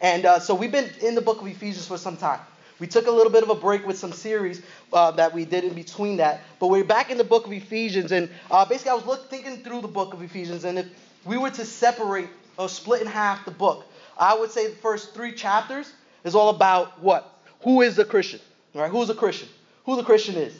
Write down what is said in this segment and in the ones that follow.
And uh, so we've been in the book of Ephesians for some time. We took a little bit of a break with some series uh, that we did in between that, but we're back in the book of Ephesians. And uh, basically, I was look, thinking through the book of Ephesians, and if we were to separate or split in half the book, I would say the first three chapters is all about what? Who is a Christian? Right? Who's a Christian? Who the Christian is.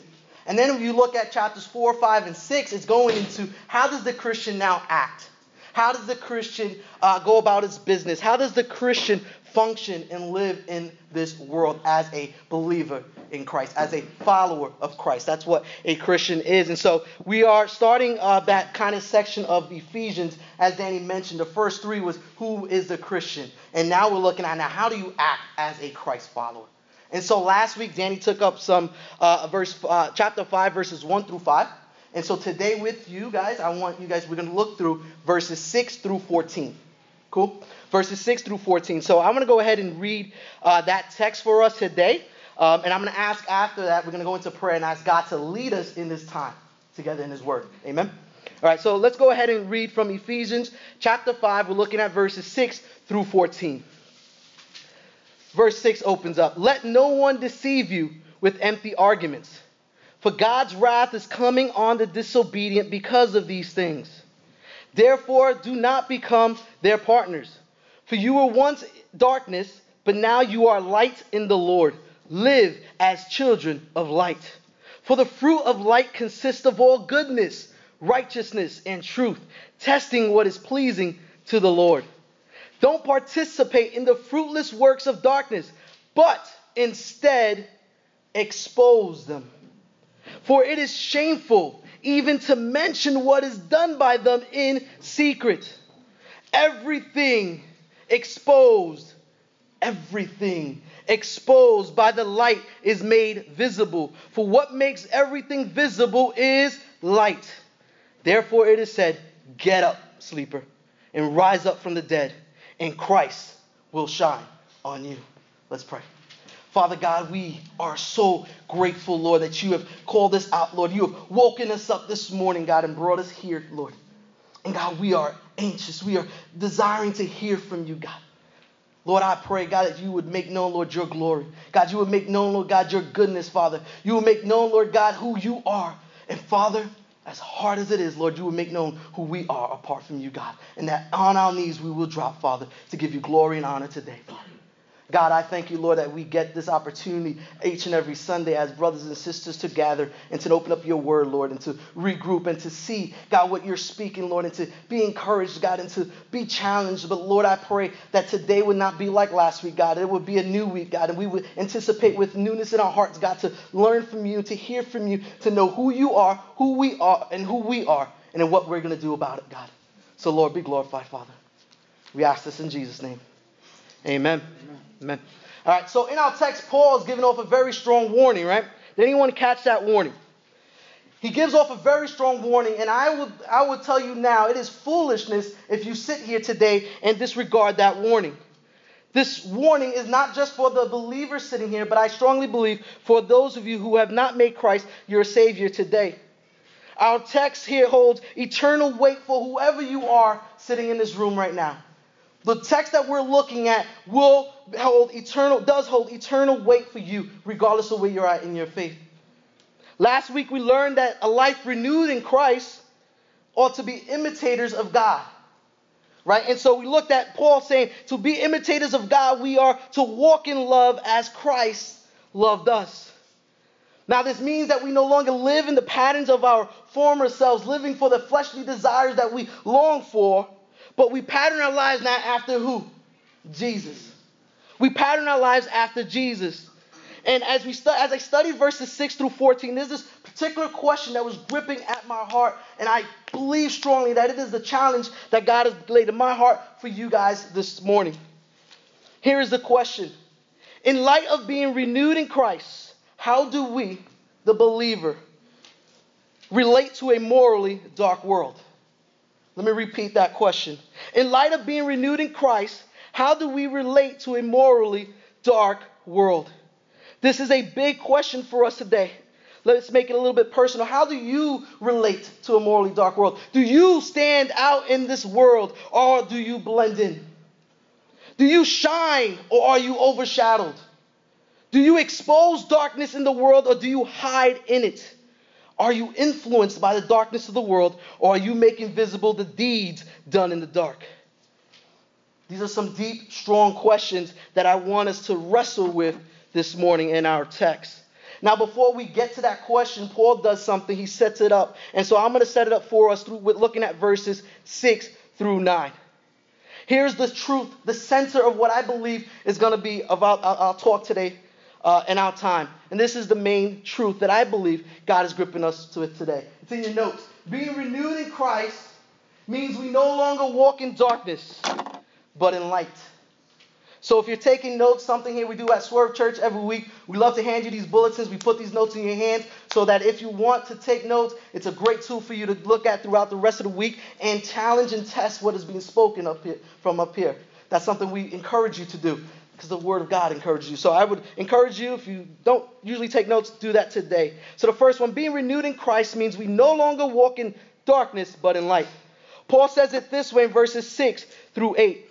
And then if you look at chapters 4, 5, and 6, it's going into how does the Christian now act? How does the Christian uh, go about his business? How does the Christian function and live in this world as a believer in Christ, as a follower of Christ? That's what a Christian is. And so we are starting uh, that kind of section of Ephesians, as Danny mentioned. The first three was who is the Christian? And now we're looking at now how do you act as a Christ follower? And so last week, Danny took up some uh, verse, uh, chapter 5, verses 1 through 5. And so today with you guys, I want you guys, we're going to look through verses 6 through 14. Cool? Verses 6 through 14. So I'm going to go ahead and read uh, that text for us today. Um, and I'm going to ask after that, we're going to go into prayer and ask God to lead us in this time together in His Word. Amen? All right, so let's go ahead and read from Ephesians chapter 5. We're looking at verses 6 through 14. Verse 6 opens up Let no one deceive you with empty arguments, for God's wrath is coming on the disobedient because of these things. Therefore, do not become their partners. For you were once darkness, but now you are light in the Lord. Live as children of light. For the fruit of light consists of all goodness, righteousness, and truth, testing what is pleasing to the Lord. Don't participate in the fruitless works of darkness, but instead expose them. For it is shameful even to mention what is done by them in secret. Everything exposed, everything exposed by the light is made visible. For what makes everything visible is light. Therefore, it is said, Get up, sleeper, and rise up from the dead and Christ will shine on you. Let's pray. Father God, we are so grateful, Lord, that you have called us out, Lord. You have woken us up this morning, God, and brought us here, Lord. And God, we are anxious. We are desiring to hear from you, God. Lord, I pray, God, that you would make known, Lord, your glory. God, you would make known, Lord God, your goodness, Father. You would make known, Lord God, who you are. And Father, as hard as it is, Lord, you will make known who we are apart from you, God. And that on our knees we will drop, Father, to give you glory and honor today, Father. God, I thank you, Lord, that we get this opportunity each and every Sunday as brothers and sisters to gather and to open up your word, Lord, and to regroup and to see, God, what you're speaking, Lord, and to be encouraged, God, and to be challenged. But Lord, I pray that today would not be like last week, God. It would be a new week, God, and we would anticipate with newness in our hearts, God, to learn from you, to hear from you, to know who you are, who we are, and who we are, and what we're going to do about it, God. So, Lord, be glorified, Father. We ask this in Jesus' name. Amen. Amen. All right, so in our text, Paul is giving off a very strong warning, right? Did anyone catch that warning? He gives off a very strong warning, and I would, I would tell you now it is foolishness if you sit here today and disregard that warning. This warning is not just for the believers sitting here, but I strongly believe for those of you who have not made Christ your Savior today. Our text here holds eternal weight for whoever you are sitting in this room right now. The text that we're looking at will hold eternal, does hold eternal weight for you, regardless of where you're at in your faith. Last week we learned that a life renewed in Christ ought to be imitators of God. Right? And so we looked at Paul saying, to be imitators of God, we are to walk in love as Christ loved us. Now, this means that we no longer live in the patterns of our former selves, living for the fleshly desires that we long for, but we pattern our lives not after who? Jesus. We pattern our lives after Jesus. And as we stu- as I studied verses 6 through 14, there's this particular question that was gripping at my heart, and I believe strongly that it is the challenge that God has laid in my heart for you guys this morning. Here is the question. In light of being renewed in Christ, how do we, the believer, relate to a morally dark world? Let me repeat that question. In light of being renewed in Christ, how do we relate to a morally dark world? This is a big question for us today. Let's make it a little bit personal. How do you relate to a morally dark world? Do you stand out in this world or do you blend in? Do you shine or are you overshadowed? Do you expose darkness in the world or do you hide in it? Are you influenced by the darkness of the world or are you making visible the deeds done in the dark? These are some deep, strong questions that I want us to wrestle with this morning in our text. Now, before we get to that question, Paul does something. He sets it up. And so I'm going to set it up for us through with looking at verses 6 through 9. Here's the truth, the center of what I believe is going to be about our, our talk today uh, in our time. And this is the main truth that I believe God is gripping us to it today. It's in your notes. Being renewed in Christ means we no longer walk in darkness but in light. So if you're taking notes, something here we do at Swerve Church every week, we love to hand you these bulletins. We put these notes in your hands so that if you want to take notes, it's a great tool for you to look at throughout the rest of the week and challenge and test what is being spoken up here from up here. That's something we encourage you to do because the Word of God encourages you. So I would encourage you, if you don't usually take notes, do that today. So the first one, being renewed in Christ means we no longer walk in darkness but in light. Paul says it this way in verses 6 through 8.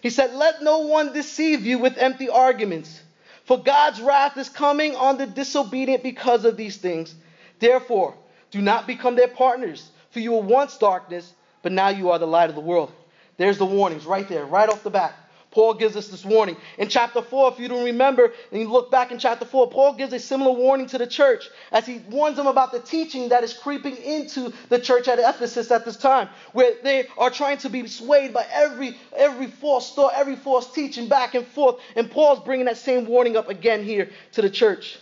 He said, Let no one deceive you with empty arguments, for God's wrath is coming on the disobedient because of these things. Therefore, do not become their partners, for you were once darkness, but now you are the light of the world. There's the warnings right there, right off the bat. Paul gives us this warning. In chapter 4, if you don't remember, and you look back in chapter 4, Paul gives a similar warning to the church as he warns them about the teaching that is creeping into the church at Ephesus at this time, where they are trying to be swayed by every, every false thought, every false teaching back and forth. And Paul's bringing that same warning up again here to the church.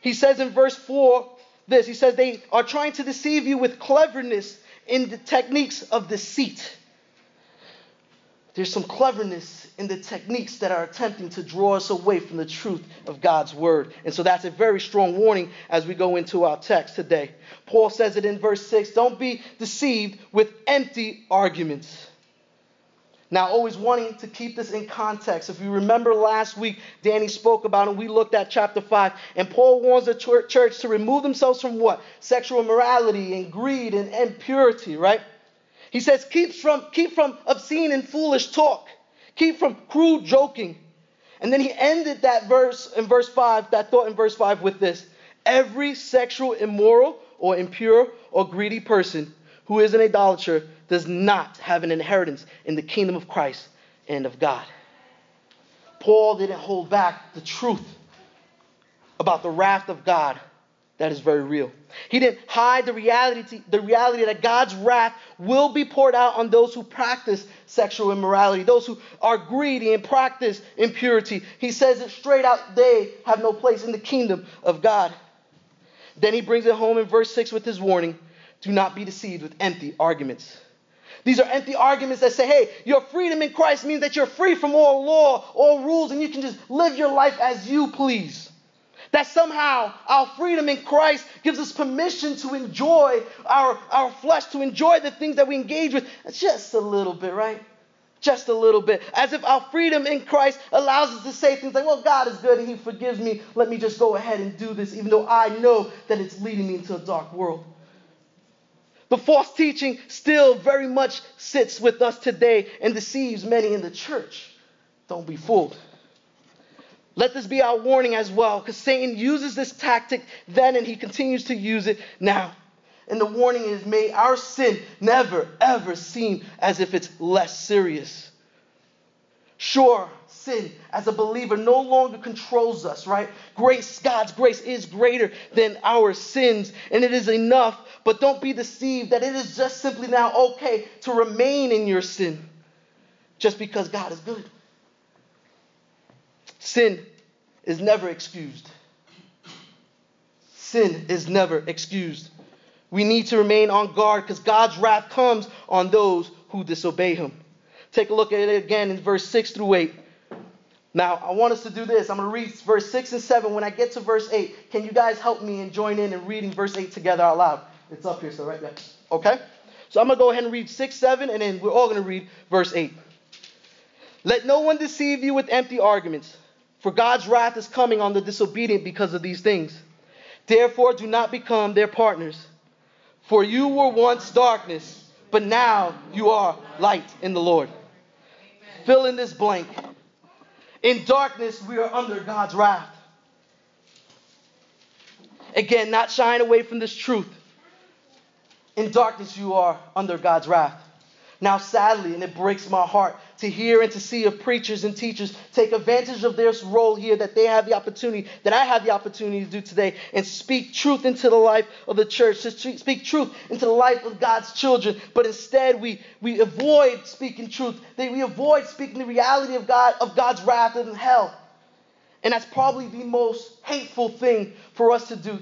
He says in verse 4 this He says, They are trying to deceive you with cleverness in the techniques of deceit. There's some cleverness in the techniques that are attempting to draw us away from the truth of God's word. And so that's a very strong warning as we go into our text today. Paul says it in verse 6 don't be deceived with empty arguments. Now, always wanting to keep this in context. If you remember last week, Danny spoke about it, and we looked at chapter 5. And Paul warns the church to remove themselves from what? Sexual immorality and greed and impurity, right? He says, keep from, keep from obscene and foolish talk. Keep from crude joking. And then he ended that verse in verse 5, that thought in verse 5 with this Every sexual immoral or impure or greedy person who is an idolater does not have an inheritance in the kingdom of Christ and of God. Paul didn't hold back the truth about the wrath of God that is very real. He didn't hide the reality, the reality that God's wrath will be poured out on those who practice sexual immorality, those who are greedy and practice impurity. He says it straight out, they have no place in the kingdom of God. Then he brings it home in verse 6 with his warning do not be deceived with empty arguments. These are empty arguments that say, hey, your freedom in Christ means that you're free from all law, all rules, and you can just live your life as you please. That somehow our freedom in Christ gives us permission to enjoy our, our flesh, to enjoy the things that we engage with just a little bit, right? Just a little bit. As if our freedom in Christ allows us to say things like, well, God is good and He forgives me. Let me just go ahead and do this, even though I know that it's leading me into a dark world. The false teaching still very much sits with us today and deceives many in the church. Don't be fooled. Let this be our warning as well, because Satan uses this tactic then and he continues to use it now. And the warning is may our sin never, ever seem as if it's less serious. Sure, sin as a believer no longer controls us, right? Grace, God's grace is greater than our sins, and it is enough. But don't be deceived that it is just simply now okay to remain in your sin just because God is good. Sin is never excused. Sin is never excused. We need to remain on guard because God's wrath comes on those who disobey Him. Take a look at it again in verse 6 through 8. Now, I want us to do this. I'm going to read verse 6 and 7. When I get to verse 8, can you guys help me and join in and reading verse 8 together out loud? It's up here, so right there. Okay? So I'm going to go ahead and read 6, 7, and then we're all going to read verse 8. Let no one deceive you with empty arguments for God's wrath is coming on the disobedient because of these things. Therefore, do not become their partners. For you were once darkness, but now you are light in the Lord. Fill in this blank. In darkness, we are under God's wrath. Again, not shying away from this truth. In darkness, you are under God's wrath. Now, sadly, and it breaks my heart to hear and to see of preachers and teachers take advantage of their role here that they have the opportunity, that I have the opportunity to do today, and speak truth into the life of the church, to speak truth into the life of God's children. But instead, we, we avoid speaking truth. We avoid speaking the reality of God, of God's wrath and hell. And that's probably the most hateful thing for us to do.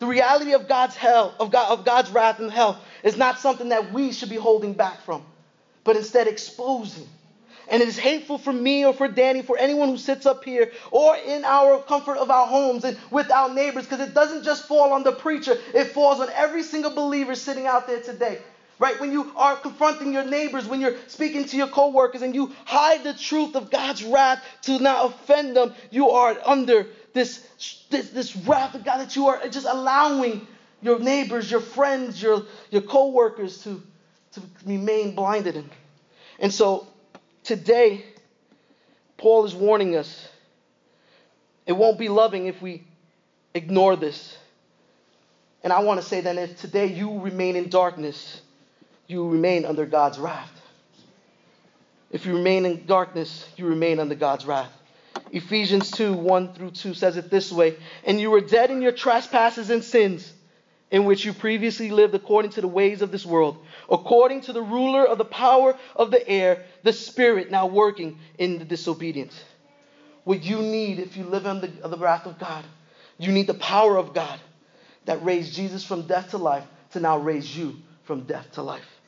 The reality of God's hell, of, God, of God's wrath and hell, is not something that we should be holding back from, but instead exposing. And it is hateful for me or for Danny, for anyone who sits up here or in our comfort of our homes and with our neighbors, because it doesn't just fall on the preacher, it falls on every single believer sitting out there today. Right? When you are confronting your neighbors, when you're speaking to your coworkers and you hide the truth of God's wrath to not offend them, you are under this, this, this wrath of God that you are just allowing your neighbors, your friends, your, your co-workers to, to remain blinded. And, and so today, Paul is warning us. It won't be loving if we ignore this. And I want to say that if today you remain in darkness, you remain under God's wrath. If you remain in darkness, you remain under God's wrath. Ephesians 2 1 through 2 says it this way And you were dead in your trespasses and sins, in which you previously lived according to the ways of this world, according to the ruler of the power of the air, the Spirit now working in the disobedience. What you need if you live under the wrath of God, you need the power of God that raised Jesus from death to life to now raise you from death to life.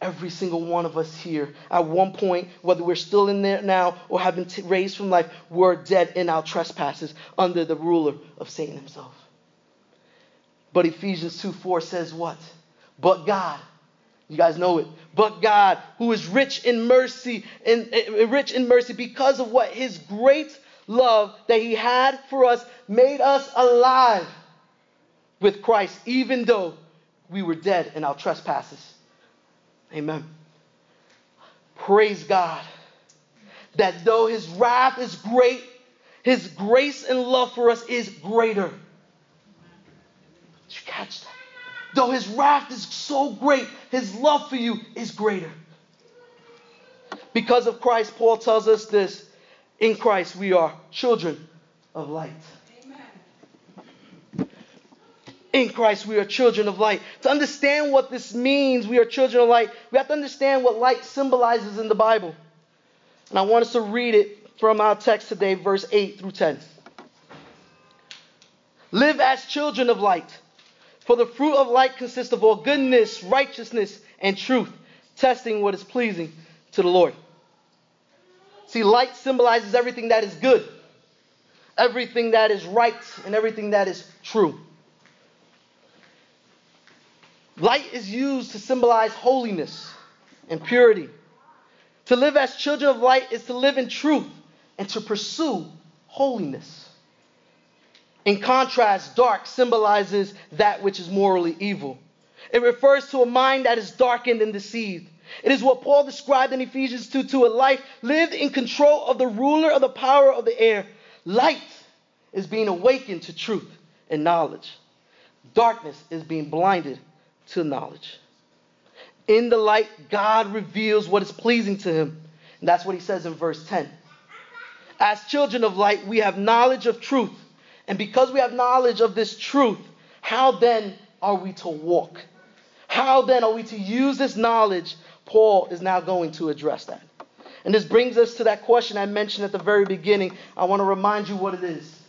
Every single one of us here, at one point, whether we're still in there now or have been t- raised from life, we're dead in our trespasses under the ruler of Satan himself. But Ephesians 2 4 says what? But God. You guys know it. But God, who is rich in mercy, and rich in mercy because of what his great love that he had for us made us alive with Christ, even though we were dead in our trespasses. Amen. Praise God that though his wrath is great, his grace and love for us is greater. Did you catch that? Though his wrath is so great, his love for you is greater. Because of Christ, Paul tells us this in Christ, we are children of light. In Christ, we are children of light. To understand what this means, we are children of light, we have to understand what light symbolizes in the Bible. And I want us to read it from our text today, verse 8 through 10. Live as children of light, for the fruit of light consists of all goodness, righteousness, and truth, testing what is pleasing to the Lord. See, light symbolizes everything that is good, everything that is right, and everything that is true. Light is used to symbolize holiness and purity. To live as children of light is to live in truth and to pursue holiness. In contrast, dark symbolizes that which is morally evil. It refers to a mind that is darkened and deceived. It is what Paul described in Ephesians 2 to a life lived in control of the ruler of the power of the air. Light is being awakened to truth and knowledge. Darkness is being blinded to knowledge. In the light, God reveals what is pleasing to him. And that's what he says in verse 10. As children of light, we have knowledge of truth. And because we have knowledge of this truth, how then are we to walk? How then are we to use this knowledge? Paul is now going to address that. And this brings us to that question I mentioned at the very beginning. I want to remind you what it is.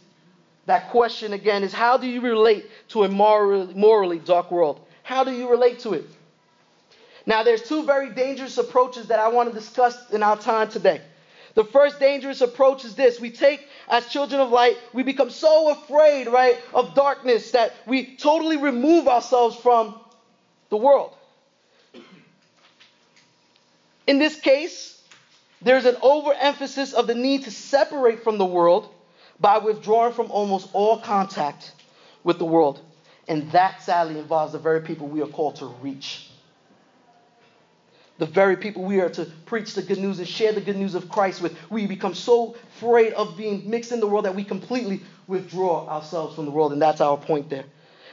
That question again is how do you relate to a morally, morally dark world? How do you relate to it? Now, there's two very dangerous approaches that I want to discuss in our time today. The first dangerous approach is this we take, as children of light, we become so afraid, right, of darkness that we totally remove ourselves from the world. In this case, there's an overemphasis of the need to separate from the world by withdrawing from almost all contact with the world. And that sadly involves the very people we are called to reach. the very people we are to preach the good news and share the good news of Christ with, we become so afraid of being mixed in the world that we completely withdraw ourselves from the world. And that's our point there.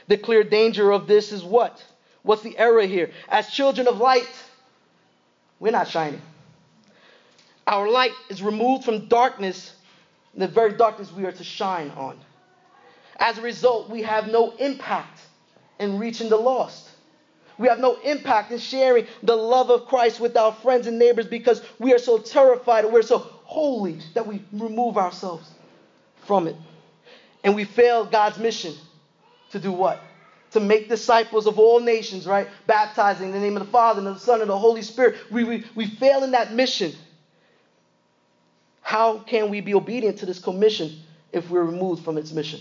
The clear danger of this is what? What's the error here? As children of light, we're not shining. Our light is removed from darkness, the very darkness we are to shine on. As a result, we have no impact in reaching the lost. We have no impact in sharing the love of Christ with our friends and neighbors because we are so terrified, we're so holy that we remove ourselves from it. And we fail God's mission to do what? To make disciples of all nations, right? Baptizing in the name of the Father and the Son and the Holy Spirit. We, we, we fail in that mission. How can we be obedient to this commission if we're removed from its mission?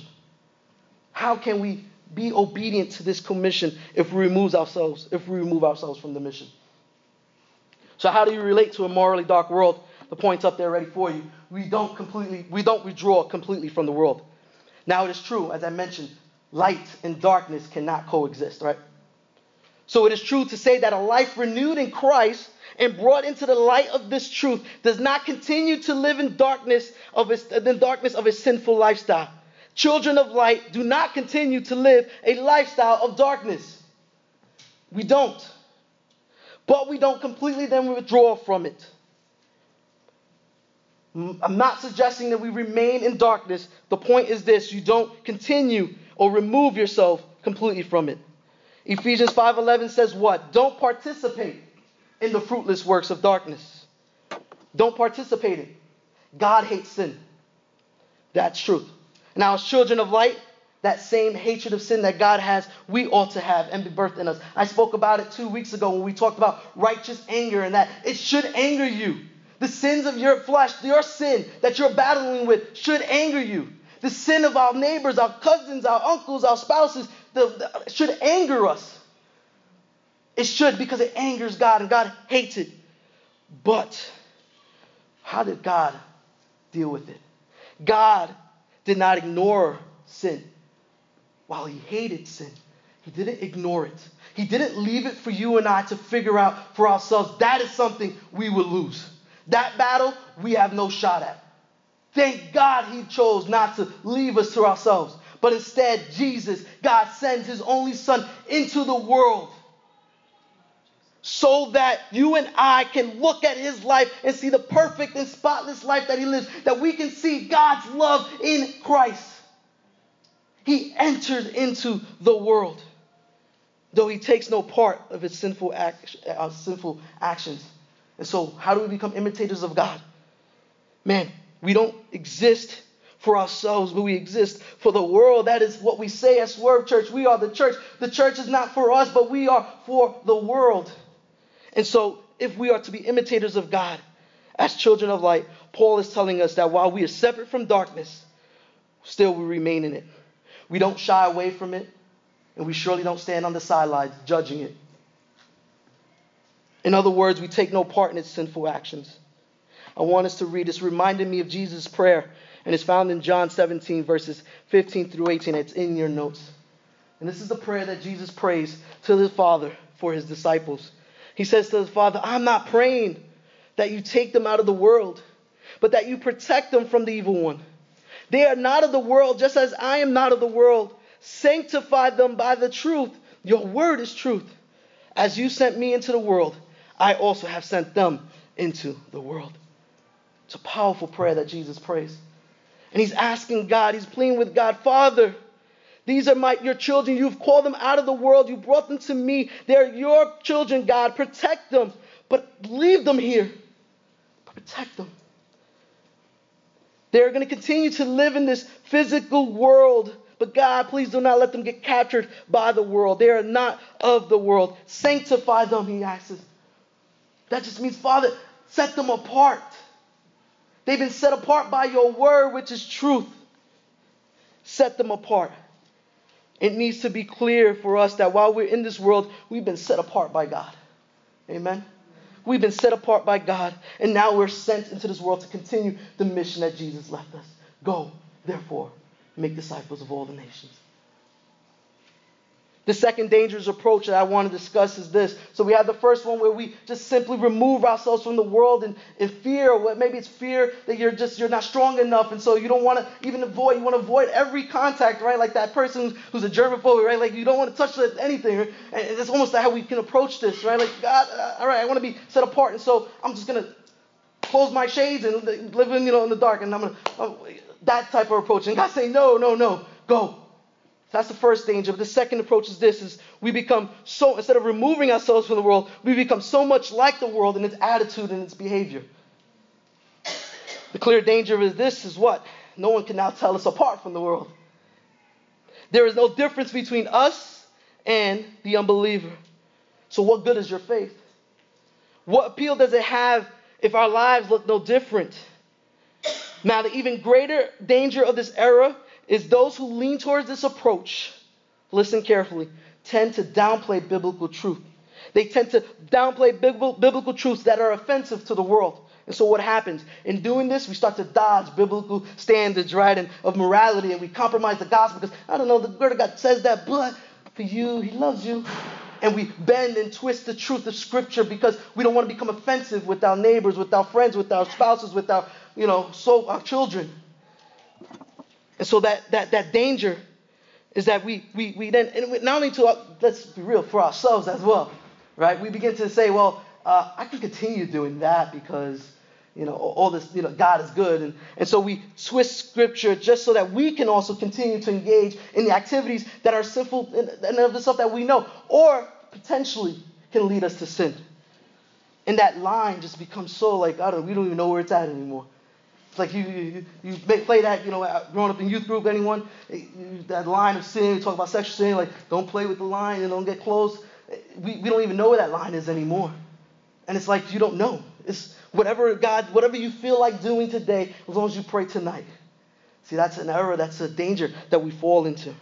How can we be obedient to this commission if we remove ourselves, if we remove ourselves from the mission. So how do you relate to a morally dark world? The point's up there ready for you. We don't completely, we don't withdraw completely from the world. Now it is true, as I mentioned, light and darkness cannot coexist, right? So it is true to say that a life renewed in Christ and brought into the light of this truth does not continue to live in darkness of its, the darkness of its sinful lifestyle. Children of light do not continue to live a lifestyle of darkness. We don't. But we don't completely then withdraw from it. I'm not suggesting that we remain in darkness. The point is this you don't continue or remove yourself completely from it. Ephesians 5:11 says what? Don't participate in the fruitless works of darkness. Don't participate in. God hates sin. That's truth. Now, as children of light, that same hatred of sin that God has, we ought to have and be birthed in us. I spoke about it two weeks ago when we talked about righteous anger and that it should anger you. The sins of your flesh, your sin that you're battling with, should anger you. The sin of our neighbors, our cousins, our uncles, our spouses, the, the, should anger us. It should because it angers God and God hates it. But how did God deal with it? God did not ignore sin. While he hated sin, he didn't ignore it. He didn't leave it for you and I to figure out for ourselves. That is something we would lose. That battle, we have no shot at. Thank God he chose not to leave us to ourselves, but instead, Jesus, God sends his only son into the world so that you and I can look at his life and see the perfect and spotless life that he lives, that we can see God's love in Christ. He entered into the world, though he takes no part of his sinful, act, uh, sinful actions. And so, how do we become imitators of God? Man, we don't exist for ourselves, but we exist for the world. That is what we say at Swerve Church. We are the church. The church is not for us, but we are for the world. And so, if we are to be imitators of God as children of light, Paul is telling us that while we are separate from darkness, still we remain in it. We don't shy away from it, and we surely don't stand on the sidelines judging it. In other words, we take no part in its sinful actions. I want us to read this, reminding me of Jesus' prayer, and it's found in John 17, verses 15 through 18. It's in your notes. And this is the prayer that Jesus prays to his Father for his disciples. He says to the Father, I'm not praying that you take them out of the world, but that you protect them from the evil one. They are not of the world, just as I am not of the world. Sanctify them by the truth. Your word is truth. As you sent me into the world, I also have sent them into the world. It's a powerful prayer that Jesus prays. And he's asking God, he's pleading with God, Father, these are my your children. You've called them out of the world. You brought them to me. They're your children, God. Protect them. But leave them here. Protect them. They're going to continue to live in this physical world. But God, please do not let them get captured by the world. They are not of the world. Sanctify them, he asks. That just means, Father, set them apart. They've been set apart by your word, which is truth. Set them apart. It needs to be clear for us that while we're in this world, we've been set apart by God. Amen? We've been set apart by God, and now we're sent into this world to continue the mission that Jesus left us. Go, therefore, make disciples of all the nations. The second dangerous approach that I want to discuss is this. So we have the first one where we just simply remove ourselves from the world in fear, or maybe it's fear that you're just you're not strong enough, and so you don't want to even avoid. You want to avoid every contact, right? Like that person who's a germaphobe, right? Like you don't want to touch anything. Right? And it's almost how we can approach this, right? Like God, uh, all right, I want to be set apart, and so I'm just gonna close my shades and live in you know in the dark, and I'm gonna um, that type of approach. And God say, no, no, no, go. That's the first danger. But the second approach is this is we become so instead of removing ourselves from the world, we become so much like the world in its attitude and its behavior. The clear danger is this is what? No one can now tell us apart from the world. There is no difference between us and the unbeliever. So what good is your faith? What appeal does it have if our lives look no different? Now, the even greater danger of this era is those who lean towards this approach, listen carefully, tend to downplay biblical truth. They tend to downplay biblical truths that are offensive to the world. And so what happens? In doing this, we start to dodge biblical standards, right, and of morality, and we compromise the gospel because, I don't know, the word of God says that, but for you, he loves you. And we bend and twist the truth of Scripture because we don't want to become offensive with our neighbors, with our friends, with our spouses, with our, you know, so our children. And so that, that, that danger is that we, we, we then, and not only to, let's be real, for ourselves as well, right? We begin to say, well, uh, I can continue doing that because, you know, all this, you know, God is good. And, and so we twist scripture just so that we can also continue to engage in the activities that are sinful and of the stuff that we know, or potentially can lead us to sin. And that line just becomes so like, I don't know, we don't even know where it's at anymore. It's like you, you, you play that, you know, uh, growing up in youth group, anyone, eh, that line of sin, you talk about sexual sin, like don't play with the line and don't get close. Eh, we, we don't even know where that line is anymore. And it's like you don't know. It's whatever God, whatever you feel like doing today, as long as you pray tonight. See, that's an error, that's a danger that we fall into.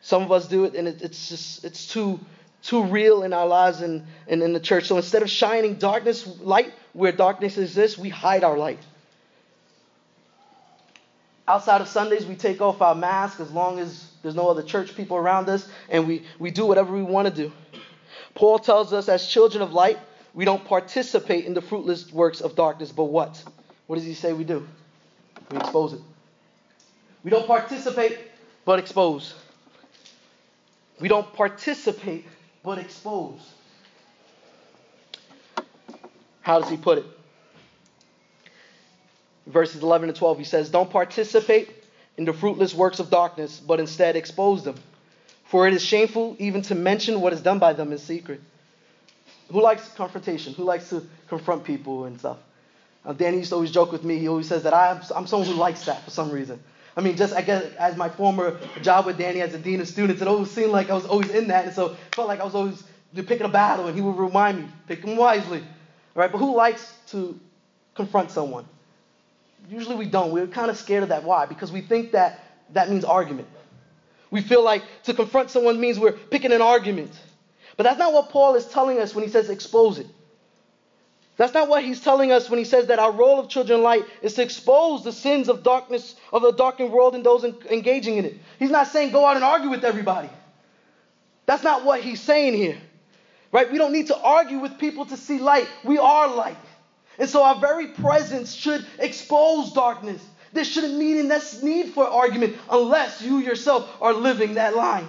Some of us do it, and it, it's just, it's too, too real in our lives and, and in the church. So instead of shining darkness, light where darkness exists, we hide our light. Outside of Sundays, we take off our mask as long as there's no other church people around us, and we, we do whatever we want to do. Paul tells us, as children of light, we don't participate in the fruitless works of darkness, but what? What does he say we do? We expose it. We don't participate, but expose. We don't participate, but expose. How does he put it? Verses 11 and 12, he says, Don't participate in the fruitless works of darkness, but instead expose them. For it is shameful even to mention what is done by them in secret. Who likes confrontation? Who likes to confront people and stuff? Uh, Danny used to always joke with me. He always says that I'm, I'm someone who likes that for some reason. I mean, just I guess as my former job with Danny as a dean of students, it always seemed like I was always in that, and so it felt like I was always picking a battle, and he would remind me, pick them wisely. Right? But who likes to confront someone? Usually we don't. We're kind of scared of that. Why? Because we think that that means argument. We feel like to confront someone means we're picking an argument. But that's not what Paul is telling us when he says expose it. That's not what he's telling us when he says that our role of children light is to expose the sins of darkness of the darkened world and those engaging in it. He's not saying go out and argue with everybody. That's not what he's saying here. Right? We don't need to argue with people to see light. We are light. And so our very presence should expose darkness. There shouldn't be any need for argument unless you yourself are living that line.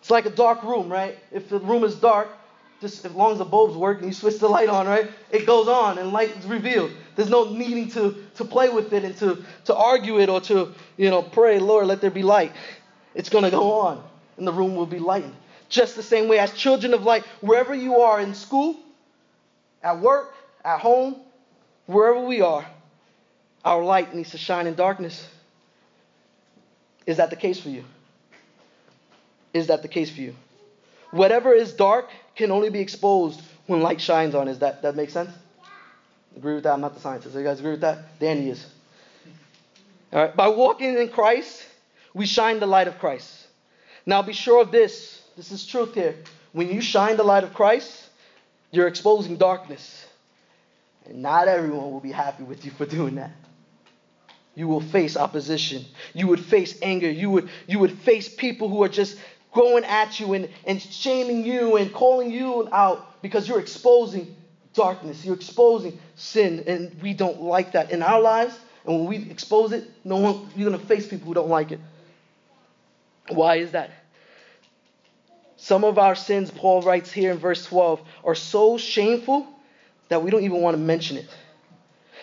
It's like a dark room, right? If the room is dark, just as long as the bulbs work and you switch the light on, right? It goes on and light is revealed. There's no needing to, to play with it and to, to argue it or to, you know, pray, Lord, let there be light. It's going to go on and the room will be lightened. Just the same way as children of light, wherever you are in school, at work, at home, wherever we are, our light needs to shine in darkness. Is that the case for you? Is that the case for you? Whatever is dark can only be exposed when light shines on. Is that that makes sense? Agree with that? I'm not the scientist. You guys agree with that? Danny is. All right. By walking in Christ, we shine the light of Christ. Now be sure of this. This is truth here. When you shine the light of Christ, you're exposing darkness. And not everyone will be happy with you for doing that. you will face opposition. You would face anger. You would, you would face people who are just going at you and, and shaming you and calling you out because you're exposing darkness. You're exposing sin, and we don't like that in our lives. And when we expose it, no one you're gonna face people who don't like it. Why is that? Some of our sins, Paul writes here in verse 12, are so shameful that we don't even want to mention it.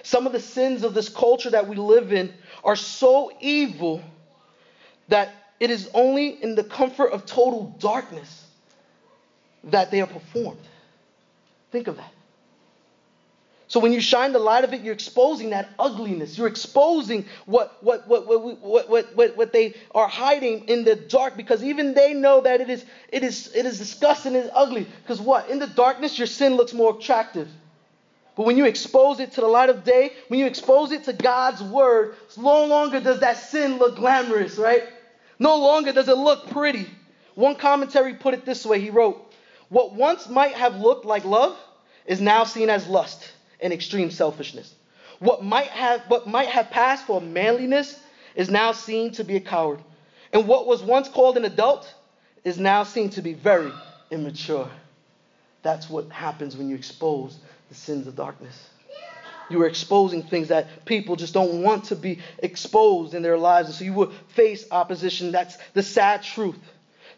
Some of the sins of this culture that we live in are so evil that it is only in the comfort of total darkness that they are performed. Think of that. So when you shine the light of it, you're exposing that ugliness. You're exposing what, what, what, what, what, what, what, they are hiding in the dark because even they know that it is, it is, it is disgusting and ugly. Because what? In the darkness, your sin looks more attractive. But when you expose it to the light of day, when you expose it to God's word, no longer does that sin look glamorous, right? No longer does it look pretty. One commentary put it this way he wrote, What once might have looked like love is now seen as lust and extreme selfishness. What might have, what might have passed for manliness is now seen to be a coward. And what was once called an adult is now seen to be very immature. That's what happens when you expose the sins of darkness. You are exposing things that people just don't want to be exposed in their lives. And so you will face opposition. That's the sad truth.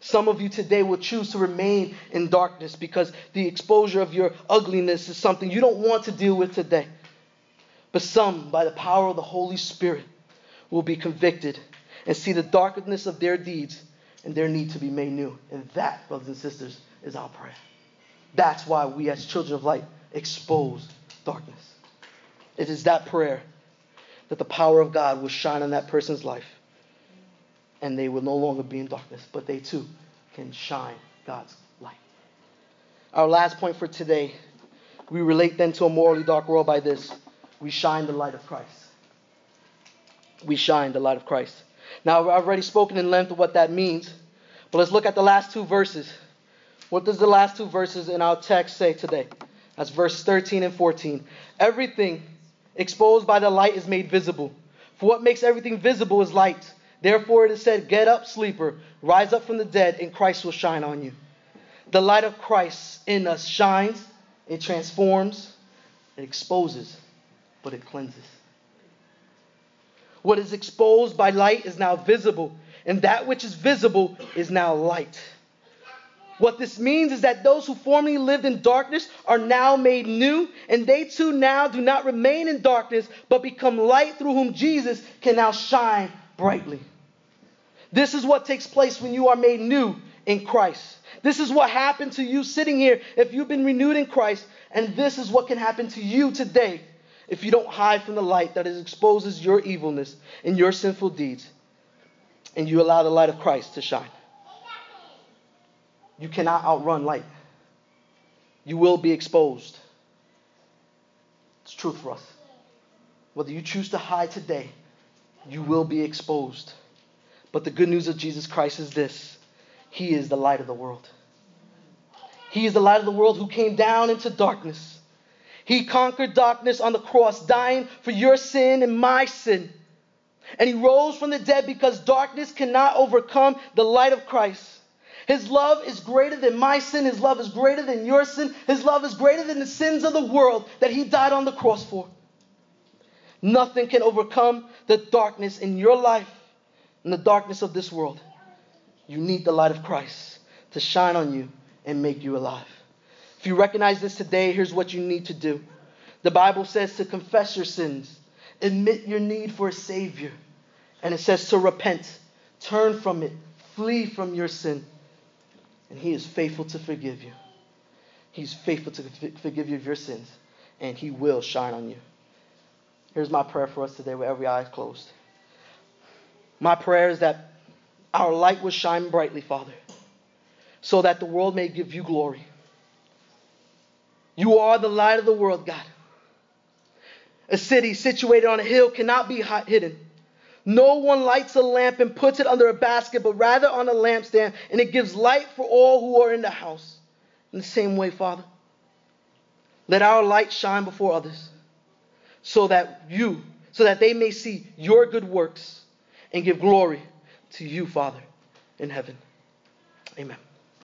Some of you today will choose to remain in darkness because the exposure of your ugliness is something you don't want to deal with today. But some, by the power of the Holy Spirit, will be convicted and see the darkness of their deeds and their need to be made new. And that, brothers and sisters, is our prayer. That's why we, as children of light, expose darkness. It is that prayer that the power of God will shine on that person's life and they will no longer be in darkness, but they too can shine God's light. Our last point for today we relate then to a morally dark world by this we shine the light of Christ. We shine the light of Christ. Now, I've already spoken in length of what that means, but let's look at the last two verses. What does the last two verses in our text say today? That's verse 13 and 14. Everything exposed by the light is made visible. For what makes everything visible is light. Therefore it is said, Get up, sleeper, rise up from the dead, and Christ will shine on you. The light of Christ in us shines, it transforms, it exposes, but it cleanses. What is exposed by light is now visible, and that which is visible is now light. What this means is that those who formerly lived in darkness are now made new, and they too now do not remain in darkness, but become light through whom Jesus can now shine brightly. This is what takes place when you are made new in Christ. This is what happened to you sitting here if you've been renewed in Christ, and this is what can happen to you today if you don't hide from the light that exposes your evilness and your sinful deeds, and you allow the light of Christ to shine. You cannot outrun light. You will be exposed. It's truth for us. Whether you choose to hide today, you will be exposed. But the good news of Jesus Christ is this He is the light of the world. He is the light of the world who came down into darkness. He conquered darkness on the cross, dying for your sin and my sin. And he rose from the dead because darkness cannot overcome the light of Christ. His love is greater than my sin. His love is greater than your sin. His love is greater than the sins of the world that he died on the cross for. Nothing can overcome the darkness in your life, in the darkness of this world. You need the light of Christ to shine on you and make you alive. If you recognize this today, here's what you need to do. The Bible says to confess your sins, admit your need for a Savior, and it says to repent, turn from it, flee from your sin, and He is faithful to forgive you. He's faithful to forgive you of your sins, and He will shine on you. Here's my prayer for us today with every eye closed. My prayer is that our light will shine brightly, Father, so that the world may give you glory. You are the light of the world, God. A city situated on a hill cannot be hidden. No one lights a lamp and puts it under a basket, but rather on a lampstand, and it gives light for all who are in the house. In the same way, Father, let our light shine before others so that you so that they may see your good works and give glory to you, Father, in heaven. Amen.